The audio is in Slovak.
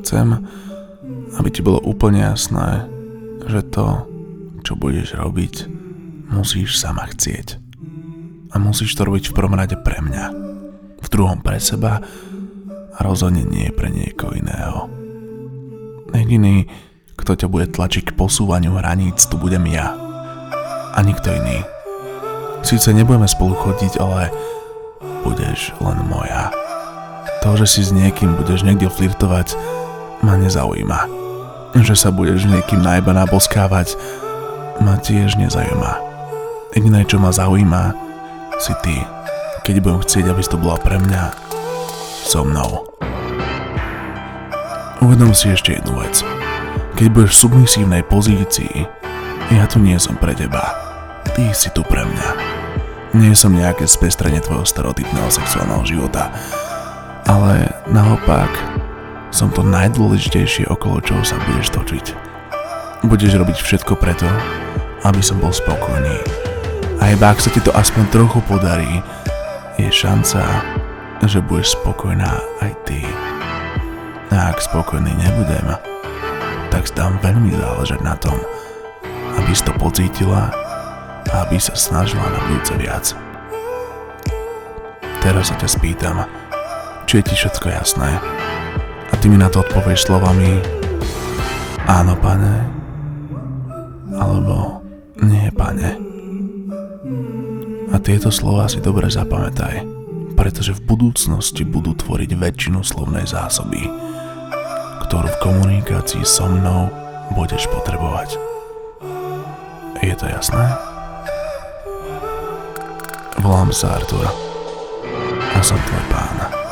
chcem, aby ti bolo úplne jasné, že to, čo budeš robiť, musíš sama chcieť. A musíš to robiť v prvom rade pre mňa, v druhom pre seba a rozhodne nie pre niekoho iného. Jediný, kto ťa bude tlačiť k posúvaniu hraníc, tu budem ja. A nikto iný. Síce nebudeme spolu chodiť, ale budeš len moja. To, že si s niekým budeš niekde flirtovať, ma nezaujíma. Že sa budeš niekým najba naboskávať, ma tiež nezaujíma. Jediné, čo ma zaujíma, si ty. Keď budem chcieť, aby to bola pre mňa, so mnou. Uvedom si ešte jednu vec. Keď budeš v submisívnej pozícii, ja tu nie som pre teba. Ty si tu pre mňa. Nie som nejaké spestrenie tvojho stereotypného sexuálneho života, ale naopak som to najdôležitejšie, okolo čoho sa budeš točiť. Budeš robiť všetko preto, aby som bol spokojný. A iba ak sa ti to aspoň trochu podarí, je šanca, že budeš spokojná aj ty. A ak spokojný nebudem, tak dám veľmi záležať na tom, aby si to pocítila a aby sa snažila na budúce viac. Teraz sa ťa spýtam, či je ti všetko jasné. Ty mi na to odpovieš slovami Áno, pane, alebo Nie, pane. A tieto slova si dobre zapamätaj, pretože v budúcnosti budú tvoriť väčšinu slovnej zásoby, ktorú v komunikácii so mnou budeš potrebovať. Je to jasné? Volám sa Artur a som tvoj pán.